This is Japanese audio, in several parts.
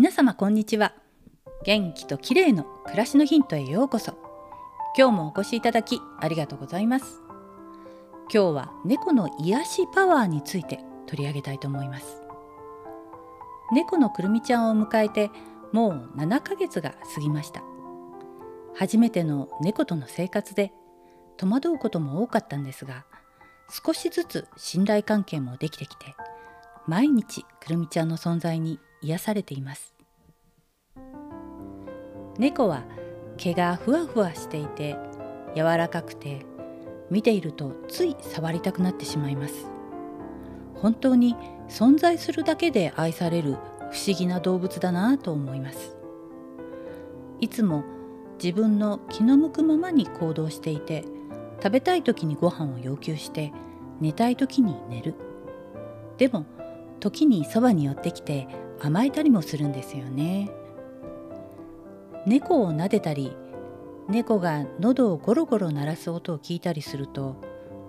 皆様こんにちは。元気と綺麗の暮らしのヒントへようこそ。今日もお越しいただきありがとうございます。今日は猫の癒しパワーについて取り上げたいと思います。猫のくるみちゃんを迎えてもう7ヶ月が過ぎました。初めての猫との生活で戸惑うことも多かったんですが少しずつ信頼関係もできてきて毎日くるみちゃんの存在に癒されています。猫は毛がふわふわしていて柔らかくて見ているとつい触りたくなってしまいます。本当に存在するだけで愛される不思議な動物だなと思います。いつも自分の気の向くままに行動していて食べたい時にご飯を要求して寝たい時に寝る。でも時にそばに寄ってきて甘えたりもするんですよね。猫を撫でたり猫が喉をゴロゴロ鳴らす音を聞いたりすると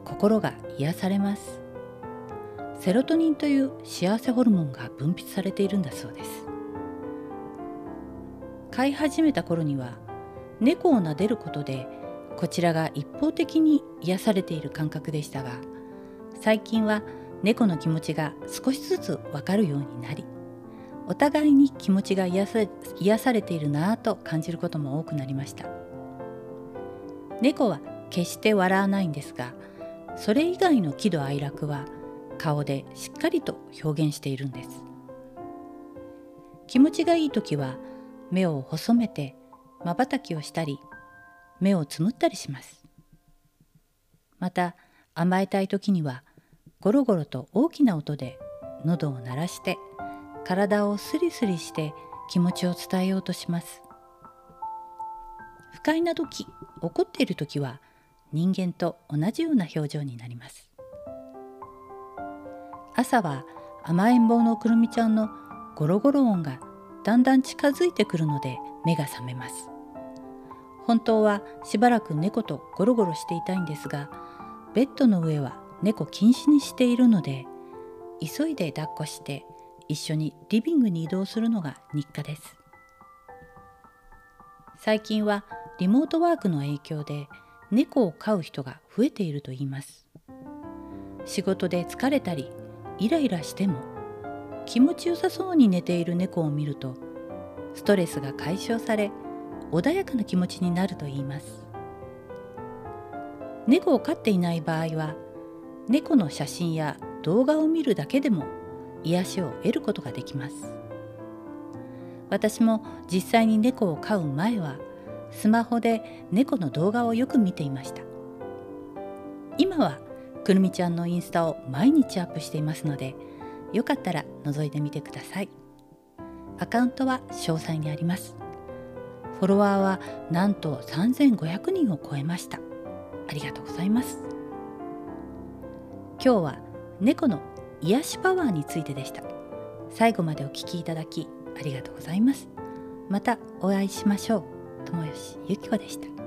心が癒されます。セロトニンという幸せホルモンが分泌されているんだそうです。飼い始めた頃には猫を撫でることでこちらが一方的に癒されている感覚でしたが最近は猫の気持ちが少しずつわかるようになりお互いに気持ちが癒さ癒されているなぁと感じることも多くなりました。猫は決して笑わないんですがそれ以外の喜怒哀楽は顔でしっかりと表現しているんです。気持ちがいい時は目を細めてまばたきをしたり目をつむったりします。また甘えたい時にはゴロゴロと大きな音で喉を鳴らして体をスリスリして気持ちを伝えようとします。不快な時怒っている時は人間と同じような表情になります。朝は甘えん坊のくるみちゃんのゴロゴロ音がだんだん近づいてくるので目が覚めます。本当はしばらく猫とゴロゴロしていたいんですがベッドの上は猫禁止にしているので急いで抱っこして一緒にリビングに移動するのが日課です。最近はリモートワークの影響で猫を飼う人が増えているといいます。仕事で疲れたりイライラしても気持ちよさそうに寝ている猫を見るとストレスが解消され穏やかな気持ちになるといいます。猫を飼っていない場合は猫の写真や動画を見るだけでも癒しを得ることができます。私も実際に猫を飼う前はスマホで猫の動画をよく見ていました。今はくるみちゃんのインスタを毎日アップしていますのでよかったら覗いてみてください。アカウントは詳細にあります。フォロワーはなんと3500人を超えました。ありがとうございます。今日は猫の癒しパワーについてでした。最後までお聞きいただきありがとうございます。またお会いしましょう。友吉ゆき子でした。